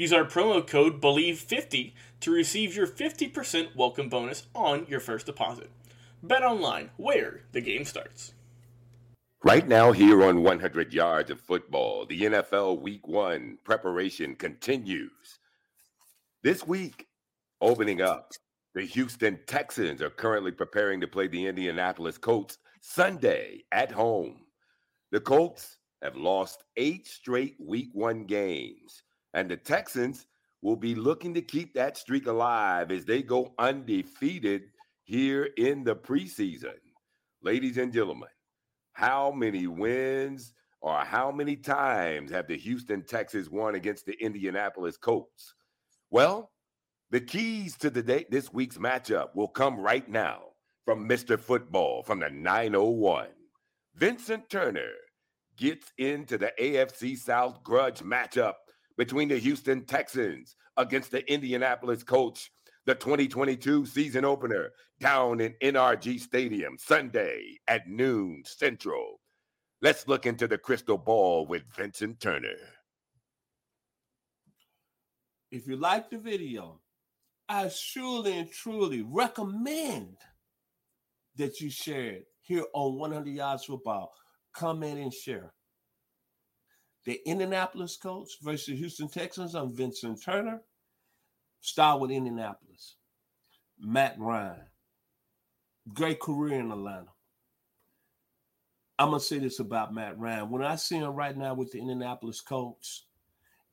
Use our promo code BELIEVE50 to receive your 50% welcome bonus on your first deposit. Bet online, where the game starts. Right now, here on 100 Yards of Football, the NFL Week One preparation continues. This week, opening up, the Houston Texans are currently preparing to play the Indianapolis Colts Sunday at home. The Colts have lost eight straight Week One games, and the Texans will be looking to keep that streak alive as they go undefeated here in the preseason. Ladies and gentlemen, how many wins or how many times have the Houston Texans won against the Indianapolis Colts? Well, the keys to the day, this week's matchup will come right now from Mr. Football from the 901. Vincent Turner gets into the AFC South grudge matchup between the Houston Texans against the Indianapolis Colts, the 2022 season opener down in NRG Stadium Sunday at noon Central. Let's look into the crystal ball with Vincent Turner. If you like the video, I surely and truly recommend that you share it here on 100 Yards Football. Comment and share the Indianapolis Colts versus Houston Texans. I'm Vincent Turner. Star with Indianapolis. Matt Ryan. Great career in Atlanta. I'm gonna say this about Matt Ryan. When I see him right now with the Indianapolis Colts,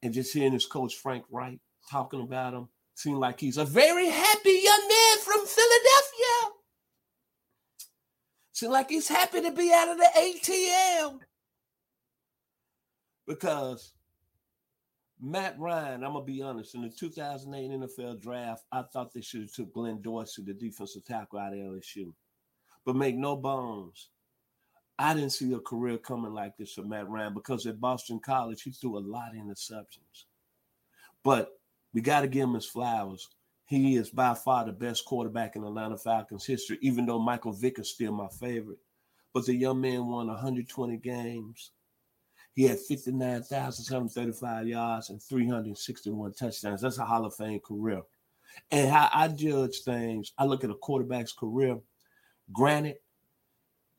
and just hearing his coach Frank Reich talking about him, seems like he's a very happy young man from Philadelphia. Seems like he's happy to be out of the ATL because Matt Ryan, I'm gonna be honest, in the 2008 NFL draft, I thought they should have took Glenn Dorsey, the defensive tackle out of LSU. But make no bones, I didn't see a career coming like this for Matt Ryan because at Boston College he threw a lot of interceptions. But we got to give him his flowers. He is by far the best quarterback in Atlanta Falcons history, even though Michael Vick is still my favorite. But the young man won 120 games. He had 59,735 yards and 361 touchdowns. That's a Hall of Fame career. And how I judge things, I look at a quarterback's career. Granted,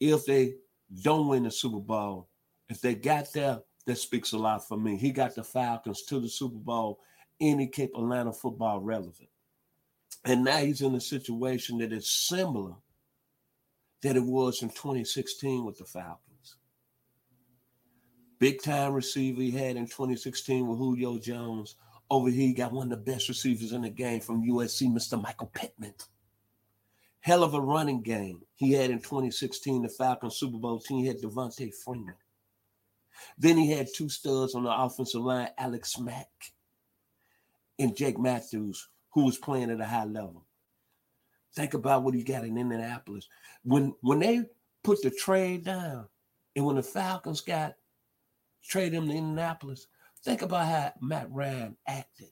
if they don't win the Super Bowl, if they got there, that speaks a lot for me. He got the Falcons to the Super Bowl and he kept Atlanta football relevant. And now he's in a situation that is similar that it was in 2016 with the Falcons big time receiver he had in 2016 with Julio Jones. Over here, he got one of the best receivers in the game from USC, Mr. Michael Pittman. Hell of a running game he had in 2016, the Falcons Super Bowl team. He had Devonta Freeman. Then he had two studs on the offensive line, Alex Mack and Jake Matthews, who was playing at a high level. Think about what he got in Indianapolis. When when they put the trade down, and when the Falcons got traded him to Indianapolis, think about how Matt Ryan acted.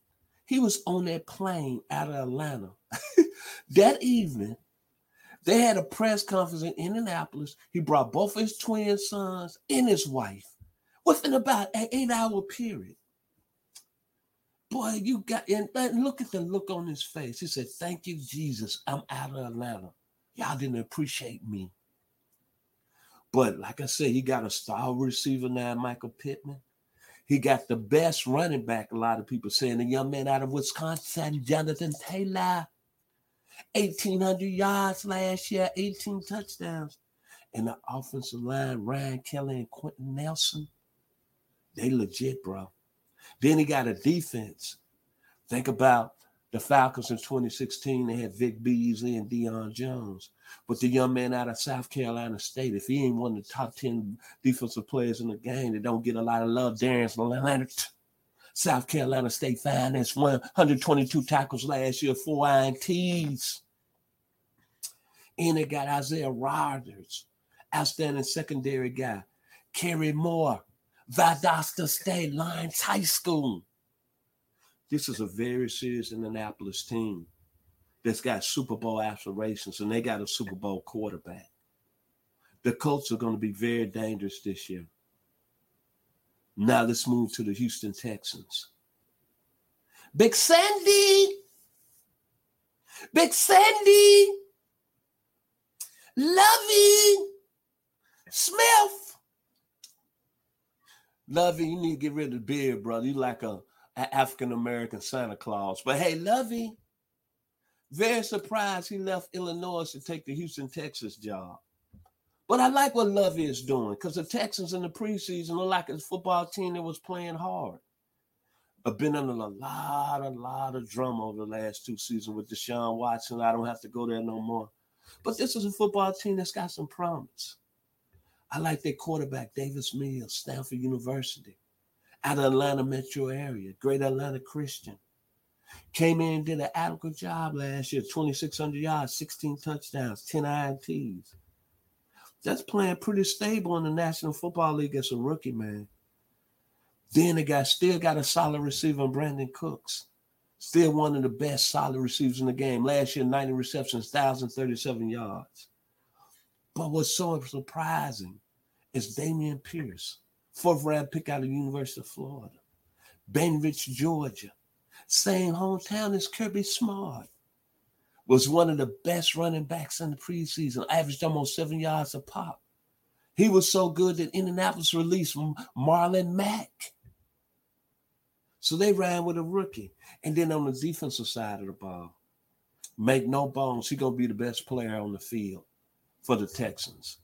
He was on that plane out of Atlanta that evening. They had a press conference in Indianapolis. He brought both of his twin sons and his wife within about an eight hour period. Boy, you got and, and look at the look on his face. He said, Thank you, Jesus. I'm out of Atlanta. Y'all didn't appreciate me. But like I said, he got a star receiver now, Michael Pittman. He got the best running back, a lot of people saying, the young man out of Wisconsin, Jonathan Taylor. 1,800 yards last year, 18 touchdowns. And the offensive line, Ryan Kelly and Quenton Nelson, they legit, bro. Then he got a defense. Think about the Falcons in 2016. They had Vic Beasley and Deion Jones. But the young man out of South Carolina State, if he ain't one of the top 10 defensive players in the game that don't get a lot of love, Darius Leonard. South Carolina State Finance, 122 tackles last year, four INTs. And they got Isaiah Rodgers, outstanding secondary guy. Kenny Moore, Valdosta State Lions High School. This is a very serious Indianapolis team that's got Super Bowl aspirations, and they got a Super Bowl quarterback. The Colts are going to be very dangerous this year. Now let's move to the Houston Texans. Big Sandy. Big Sandy. Lovie. Smith. Lovie, you need to get rid of the beard, brother. You like a, a African American Santa Claus. But hey, Lovie, very surprised he left Illinois to take the Houston, Texas job. But I like what Lovie is doing because the Texans in the preseason look like a football team that was playing hard. I've been under a lot, a lot of drama over the last two seasons with Deshaun Watson. I don't have to go there no more. But this is a football team that's got some promise. I like their quarterback, Davis Mills, Stanford University, out of Atlanta metro area, Great Atlanta Christian. Came in and did an adequate job last year, 2,600 yards, 16 touchdowns, 10 INTs that's playing pretty stable in the National Football League as a rookie, man. Then the guy still got a solid receiver, in Brandin Cooks. Still one of the best solid receivers in the game. Last year, 90 receptions, 1,037 yards. But what's so surprising is Dameon Pierce, fourth round pick out of the University of Florida. Rouge, Georgia. Same hometown as Kirby Smart was one of the best running backs in the preseason, averaged almost seven yards a pop. He was so good that Indianapolis released Marlon Mack. So they ran with a rookie. And then on the defensive side of the ball, make no bones, he's going to be the best player on the field for the Texans.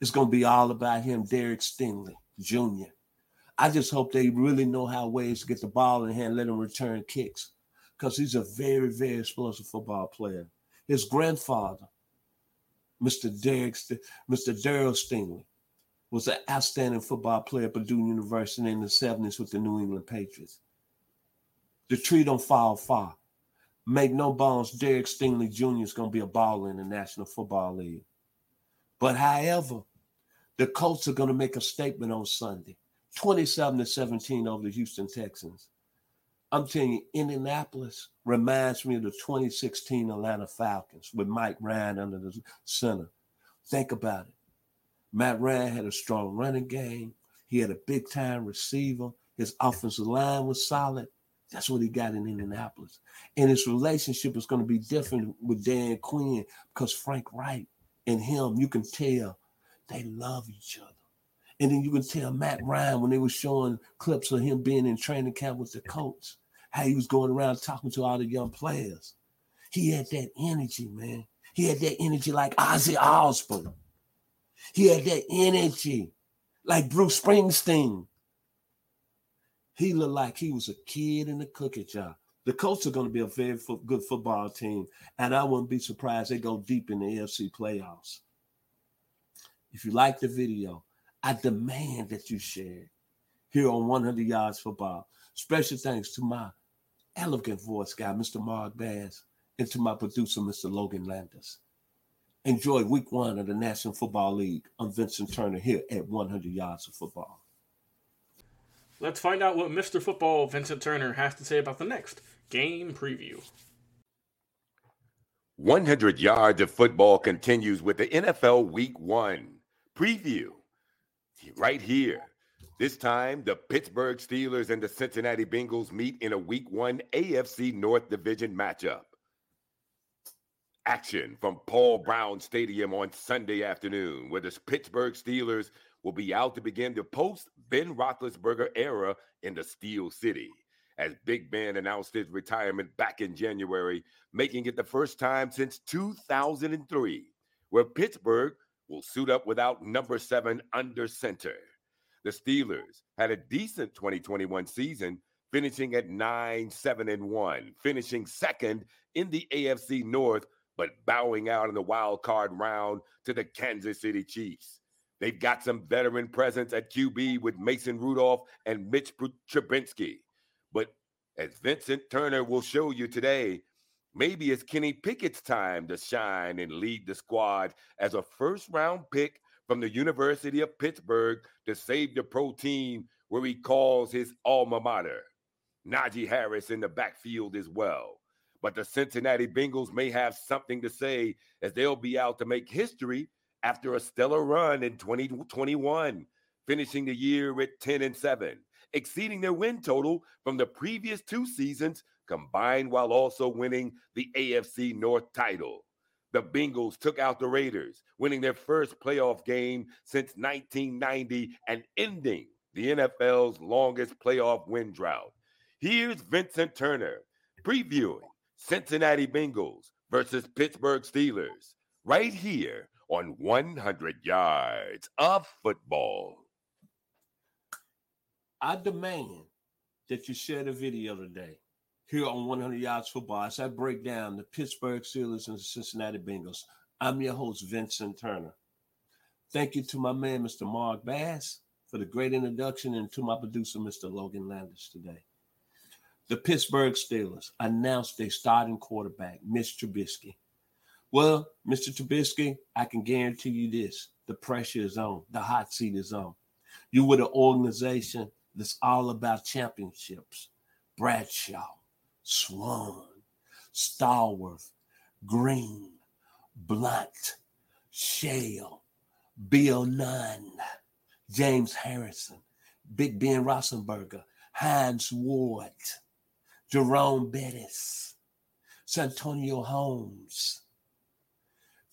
It's going to be all about him, Derek Stingley Jr. I just hope they really know how ways to get the ball in hand, let him return kicks because he's a very, very explosive football player. His grandfather, Mr. Derek, Mr. Darryl Stingley, was an outstanding football player at Purdue University in the 70s with the New England Patriots. The tree don't fall far. Make no bones, Derek Stingley Jr. is going to be a baller in the National Football League. But however, the Colts are going to make a statement on Sunday, 27 to 17 over the Houston Texans. I'm telling you, Indianapolis reminds me of the 2016 Atlanta Falcons with Mike Ryan under the center. Think about it. Matt Ryan had a strong running game. He had a big time receiver. His offensive line was solid. That's what he got in Indianapolis. And his relationship is going to be different with Dan Quinn because Frank Reich and him, you can tell they love each other. And then you can tell Matt Ryan when they were showing clips of him being in training camp with the Colts how he was going around talking to all the young players. He had that energy, man. He had that energy like Ozzy Osbourne. He had that energy like Bruce Springsteen. He looked like he was a kid in the cookie jar. The Colts are going to be a very fo- good football team, and I wouldn't be surprised they go deep in the AFC playoffs. If you like the video, I demand that you share here on 100 Yards Football. Special thanks to my elegant voice guy, Mr. Mark Bass, and to my producer, Mr. Logan Landis. Enjoy week one of the National Football League. I'm Vincent Turner here at 100 Yards of Football. Let's find out what Mr. Football Vincent Turner has to say about the next game preview. 100 Yards of Football continues with the NFL Week One preview right here. This time, the Pittsburgh Steelers and the Cincinnati Bengals meet in a Week One AFC North Division matchup action from Paul Brown Stadium on Sunday afternoon, where the Pittsburgh Steelers will be out to begin the post Ben Roethlisberger era in the Steel City. As Big Ben announced his retirement back in January, making it the first time since 2003 where Pittsburgh will suit up without number seven under center. The Steelers had a decent 2021 season, finishing at 9 7 and 1, finishing second in the AFC North but bowing out in the wild card round to the Kansas City Chiefs. They've got some veteran presence at QB with Mason Rudolph and Mitch Trubisky. But as Vincent Turner will show you today, maybe it's Kenny Pickett's time to shine and lead the squad as a first round pick from the University of Pittsburgh to save the pro team where he calls his alma mater. Najee Harris in the backfield as well. But the Cincinnati Bengals may have something to say as they'll be out to make history after a stellar run in 2021, finishing the year at 10 and 7, exceeding their win total from the previous two seasons combined while also winning the AFC North title. The Bengals took out the Raiders, winning their first playoff game since 1990 and ending the NFL's longest playoff win drought. Here's Vincent Turner previewing Cincinnati Bengals versus Pittsburgh Steelers right here on 100 Yards of Football. I demand that you share the video today here on 100 Yards Football as I break down the Pittsburgh Steelers and the Cincinnati Bengals. I'm your host, Vincent Turner. Thank you to my man, Mr. Mark Bass, for the great introduction, and to my producer, Mr. Logan Landis, today the Pittsburgh Steelers announced their starting quarterback, Mitch Trubisky. Well, Mr. Trubisky, I can guarantee you this the pressure is on, the hot seat is on. You with an organization that's all about championships Bradshaw, Swann, Stallworth, Greene, Blount, Shale, Bill Nunn, James Harrison, Big Ben Roethlisberger, Hines Ward. Jerome Bettis, Santonio Holmes,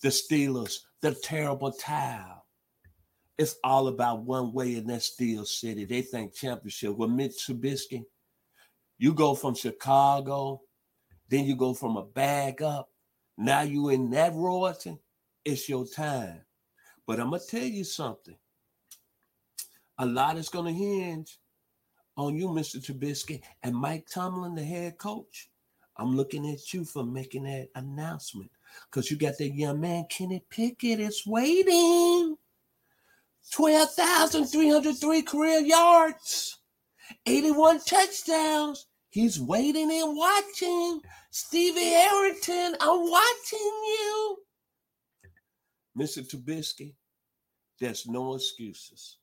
the Steelers, the terrible towel. It's all about one way in that Steel City. They think championship. With Mitch Trubisky, you go from Chicago, then you go from a bag up. Now you in that royalty. It's your time. But I'm gonna tell you something. A lot is gonna hinge on you, Mr. Trubisky, and Mike Tomlin, the head coach. I'm looking at you for making that announcement because you got that young man, Kenny Pickett, is waiting. 12,303 career yards, 81 touchdowns. He's waiting and watching. Stevie Harrington, I'm watching you. Mr. Trubisky, there's no excuses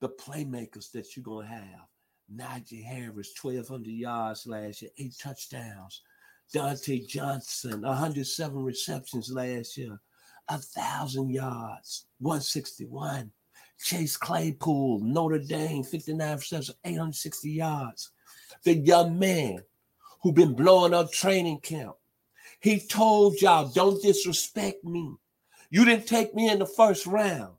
the playmakers that you're going to have. Najee Harris, 1,200 yards last year, eight touchdowns. Diontae Johnson, 107 receptions last year, 1,000 yards, 161. Chase Claypool, Notre Dame, 59 receptions, 860 yards. The young man who been blowing up training camp. He told y'all, don't disrespect me. You didn't take me in the first round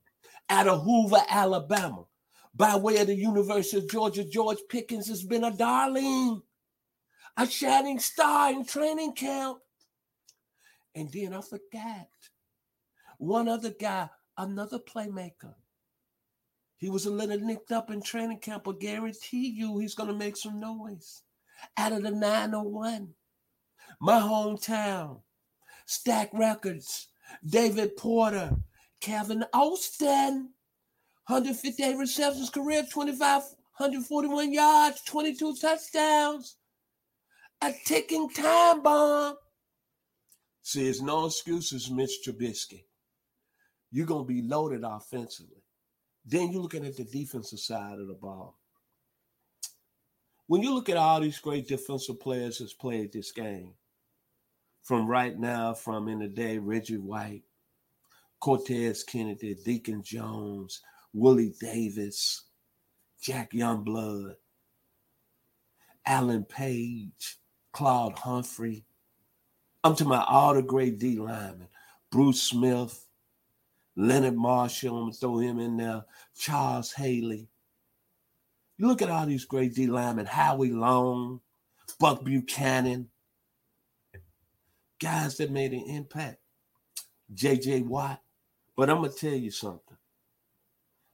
out of Hoover, Alabama by way of the University of Georgia, George Pickens has been a darling, a shining star in training camp. And then I forgot one other guy, another playmaker. He was a little nicked up in training camp, but guarantee you he's going to make some noise out of the 901. My hometown, Stax Records, David Porter, Calvin Austin. 158 receptions, career 25, 141 yards, 22 touchdowns. a ticking time bomb. See, it's no excuses, Mitch Trubisky. You're going to be loaded offensively. Then you're looking at the defensive side of the ball. When you look at all these great defensive players that's played this game, from right now, from in the day, Reggie White, Cortez Kennedy, Deacon Jones, Willie Davis, Jack Youngblood, Alan Page, Claude Humphrey. I'm to my all the great D linemen, Bruce Smith, Leonard Marshall, I'm gonna throw him in there, Charles Haley. You look at all these great D linemen, Howie Long, Buck Buchanan, guys that made an impact. JJ Watt. But I'm gonna tell you something.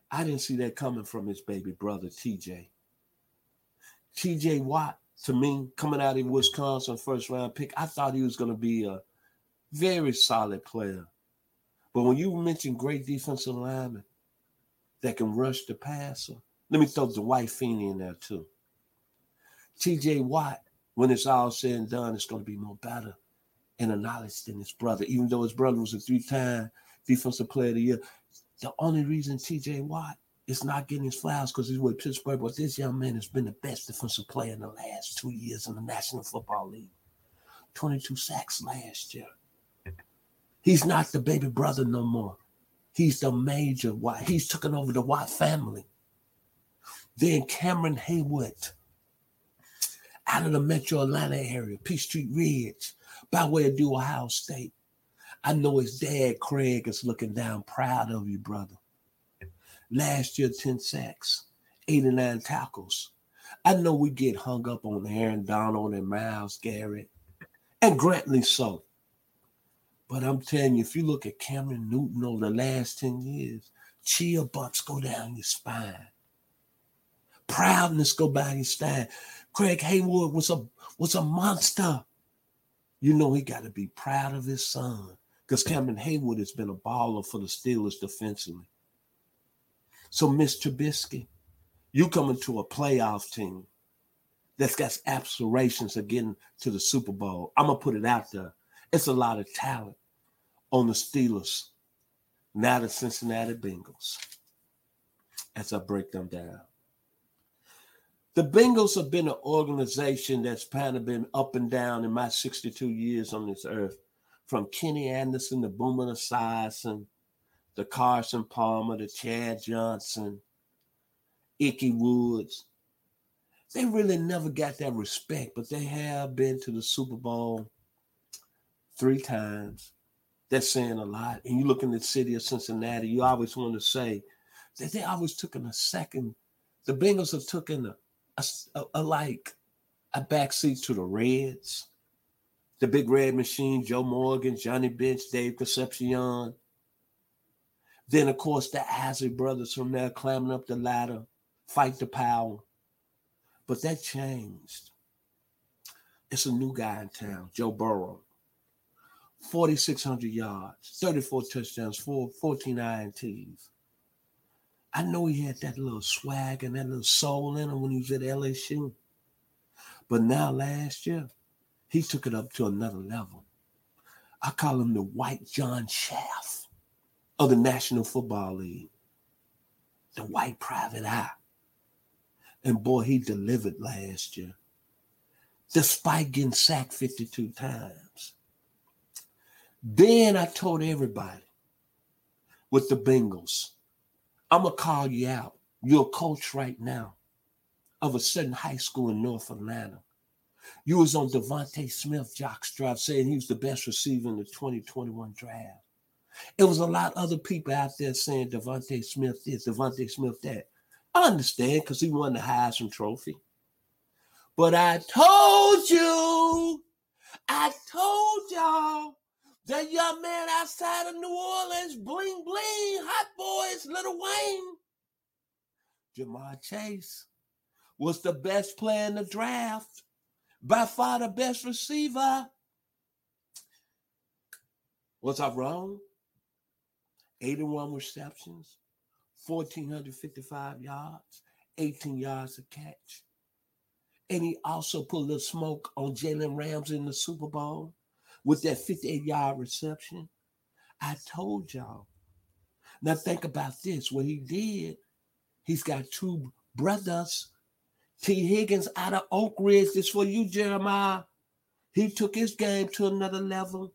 I didn't see that coming from his baby brother, TJ. TJ Watt, to me, coming out in Wisconsin, first round pick, I thought he was going to be a very solid player. But when you mention great defensive linemen that can rush the passer, let me throw Dwight Freeney in there too. TJ Watt, when it's all said and done, is going to be more better in a knowledge than his brother, even though his brother was a three time defensive player of the year. The only reason TJ Watt is not getting his flowers because he's with Pittsburgh, but this young man has been the best defensive player in the last two years in the National Football League. 22 sacks last year. He's not the baby brother no more. He's the major Watt. He's taken over the white family. Then Cameron Heyward, out of the metro Atlanta area, Peachtree Ridge, by way of Due Ohio State. I know his dad, Craig, is looking down proud of you, brother. Last year, 10 sacks, 89 tackles. I know we get hung up on Aaron Donald and Myles Garrett, and grantly so. But I'm telling you, if you look at Cameron Newton over the last 10 years, chill bumps go down your spine. Proudness go by your spine. Craig Heyward was a was a monster. You know he got to be proud of his son because Cameron Heyward has been a baller for the Steelers defensively. So, Miss Trubisky, you coming to a playoff team that's got aspirations of getting to the Super Bowl. I'm gonna put it out there. It's a lot of talent on the Steelers, now the Cincinnati Bengals. As I break them down. The Bengals have been an organization that's kind of been up and down in my 62 years on this earth, from Kenny Anderson to Boomer Esiason, the Carson Palmer, the Chad Johnson, Ickey Woods. They really never got that respect, but they have been to the Super Bowl three times. That's saying a lot. And you look in the city of Cincinnati, you always want to say that they always took in a second. The Bengals have taken a a, a, a like a backseat to the Reds, the Big Red Machine, Joe Morgan, Johnny Bench, Dave Concepcion. Then, of course, the Isley brothers from there climbing up the ladder, fight the power. But that changed. It's a new guy in town, Joe Burrow. 4,600 yards, 34 touchdowns, 4, 14 INTs. I know he had that little swag and that little soul in him when he was at LSU. But now last year, he took it up to another level. I call him the white John Shaft of the National Football League. The white private eye. And boy, he delivered last year. Despite getting sacked 52 times. Then I told everybody with the Bengals, I'm gonna call you out. You're a coach right now of a certain high school in North Atlanta. You was on DeVonta Smith jockstrap saying he was the best receiver in the 2021 draft. It was a lot of other people out there saying DeVonta Smith this, DeVonta Smith that. I understand because he won the Heisman Trophy. But I told you, I told y'all that young man outside of New Orleans, bling bling, hot boys, Little Wayne, Ja'Marr Chase was the best player in the draft, by far the best receiver. Was I wrong? 81 receptions, 1,455 yards, 18 yards a catch. And he also put a little smoke on Jalen Rams in the Super Bowl with that 58 yard reception. I told y'all. Now think about this. What he did, he's got two brothers. Tee Higgins out of Oak Ridge. This for you, Jeremiah. He took his game to another level.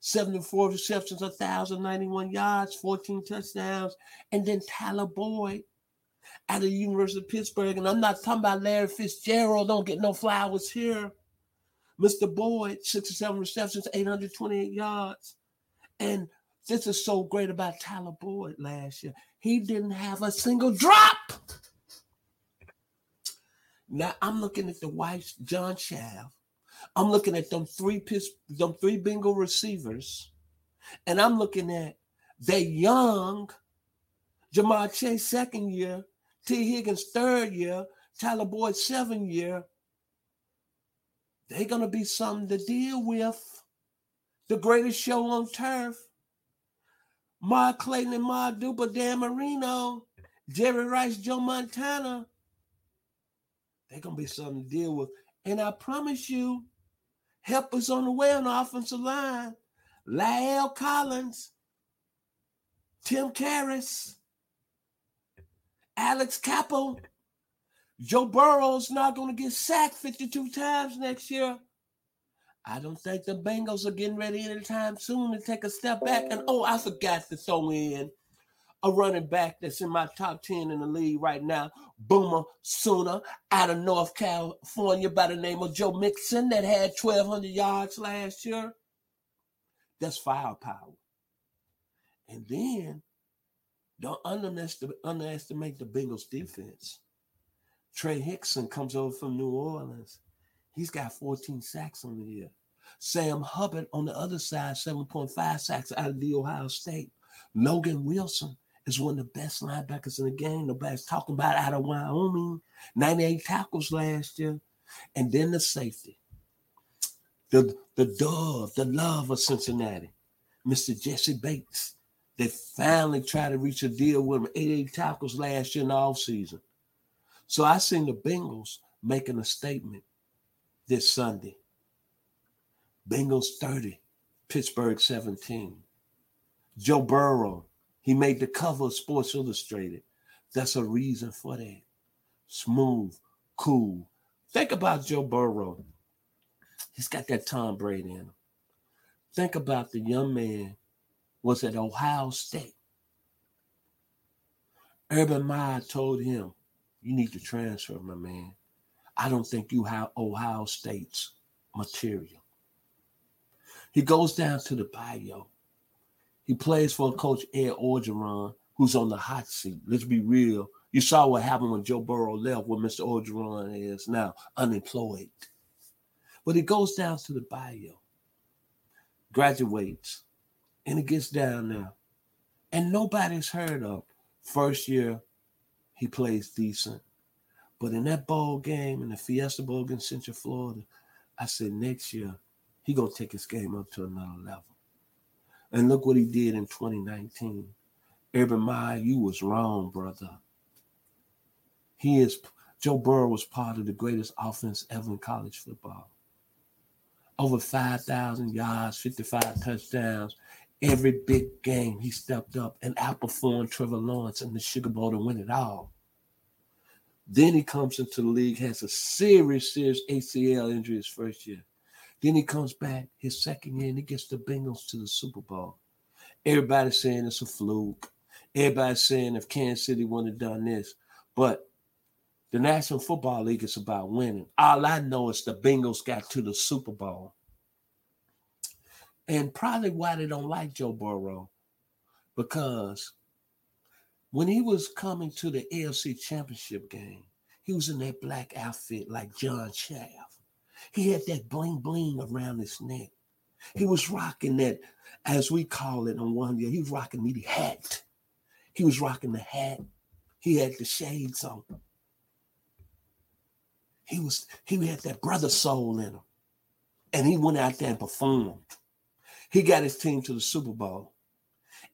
74 receptions, 1,091 yards, 14 touchdowns. And then Tyler Boyd out of the University of Pittsburgh. And I'm not talking about Larry Fitzgerald. Don't get no flowers here. Mr. Boyd, 67 receptions, 828 yards. And this is so great about Tyler Boyd last year. He didn't have a single drop. Now I'm looking at the wife, John Shaft. I'm looking at them three piss, them three bingo receivers, and I'm looking at they young, Ja'Marr Chase second year, Tee Higgins third year, Tyler Boyd seven year. They're gonna be something to deal with. The greatest show on turf. Mark Clayton and Mark Duper, Dan Marino, Jerry Rice, Joe Montana. They're gonna be something to deal with. And I promise you, help us on the way on the offensive line. La'el Collins, Tim Karras, Alex Cappa, Joe Burrow's not going to get sacked 52 times next year. I don't think the Bengals are getting ready anytime soon to take a step back. And oh, I forgot to throw in a running back that's in my top 10 in the league right now, Boomer Sooner out of North California by the name of Joe Mixon that had 1,200 yards last year. That's firepower. And then don't underestimate the Bengals defense. Trey Hickson comes over from New Orleans. He's got 14 sacks on the year. Sam Hubbard on the other side, 7.5 sacks out of the Ohio State. Logan Wilson is one of the best linebackers in the game. Nobody's talking about out of Wyoming. 98 tackles last year. And then the safety. The, the dove, the love of Cincinnati. Mr. Jessie Bates. They finally tried to reach a deal with him. 88 tackles last year in the offseason. So I seen the Bengals making a statement this Sunday. Bengals 30, Pittsburgh 17. Joe Burrow, he made the cover of Sports Illustrated. That's a reason for that. Smooth, cool. Think about Joe Burrow. He's got that Tom Brady in him. Think about the young man was at Ohio State. Urban Meyer told him, you need to transfer, my man. I don't think you have Ohio State's material. He goes down to the Bayou. He plays for Coach Ed Orgeron, who's on the hot seat. Let's be real. You saw what happened when Joe Burrow left, where Mr. Orgeron is now unemployed. But he goes down to the Bayou, graduates, and he gets down there. And nobody's heard of. First year, he plays decent. But in that bowl game, in the Fiesta Bowl against Central Florida, I said next year he gonna take his game up to another level. And look what he did in 2019. Urban Meyer, you was wrong, brother. He is Joe Burrow was part of the greatest offense ever in college football. Over 5,000 yards, 55 touchdowns. Every big game he stepped up and outperformed Trevor Lawrence in the Sugar Bowl to win it all. Then he comes into the league, has a serious, serious ACL injury his first year. Then he comes back his second year and he gets the Bengals to the Super Bowl. Everybody's saying it's a fluke. Everybody's saying if Kansas City wouldn't have done this. But the National Football League is about winning. All I know is the Bengals got to the Super Bowl. And probably why they don't like Joe Burrow, because when he was coming to the AFC Championship game, he was in that black outfit like John Shaft. He had that bling bling around his neck. He was rocking that, as we call it on one year, he was rocking the hat. He was rocking the hat. He had the shades on. He was he had that brother soul in him. And he went out there and performed. He got his team to the Super Bowl.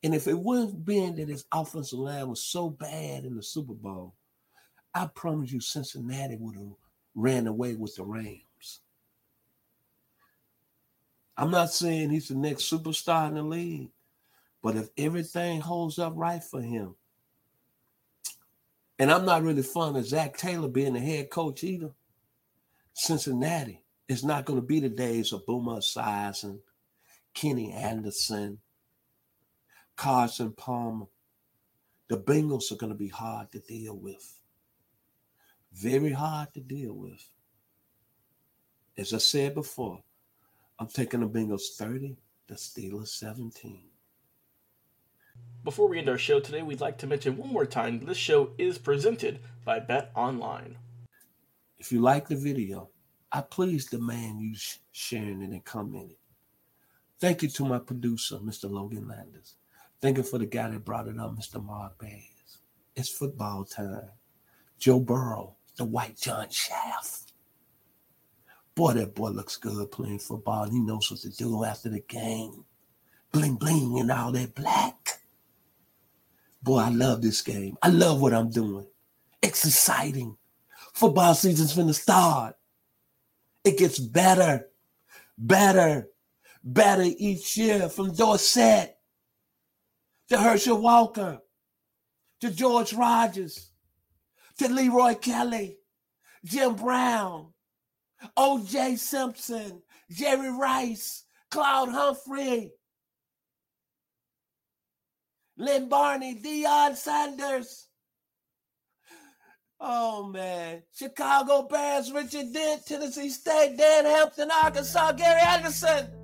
And if it wouldn't been that his offensive line was so bad in the Super Bowl, I promise you Cincinnati would have ran away with the Rams. I'm not saying he's the next superstar in the league, but if everything holds up right for him, and I'm not really fond of Zac Taylor being the head coach either. Cincinnati is not going to be the days of Boomer Esiason, Kenny Anderson, Carson Palmer. The Bengals are going to be hard to deal with. Very hard to deal with. As I said before, I'm taking the Bengals 30, the Steelers 17. Before we end our show today, we'd like to mention one more time this show is presented by BetOnline. If you like the video, I please demand you sh- sharing it and commenting. Thank you to my producer, Mr. Logan Landers. Thank you for the guy that brought it up, Mr. Mark Bays. It's football time. Joe Burrow, the white John Shaft. Boy, that boy looks good playing football. He knows what to do after the game. Bling bling and all that black. Boy, I love this game. I love what I'm doing. It's exciting. Football season's finna start. It gets better, better, better each year from Dorsett to Herschel Walker to George Rogers to Leroy Kelly, Jim Brown, O.J. Simpson, Jerry Rice, Claude Humphrey, Lem Barney, Deion Sanders. Oh man. Chicago Bears, Richard Dent, Tennessee State, Dan Hampton, Arkansas, Gary Anderson.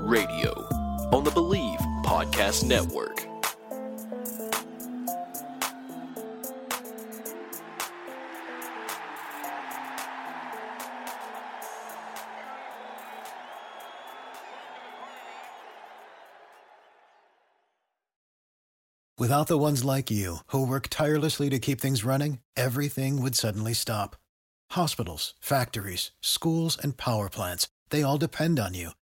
Radio on the Believe Podcast Network. Without the ones like you, who work tirelessly to keep things running, everything would suddenly stop. Hospitals, factories, schools, and power plants, they all depend on you.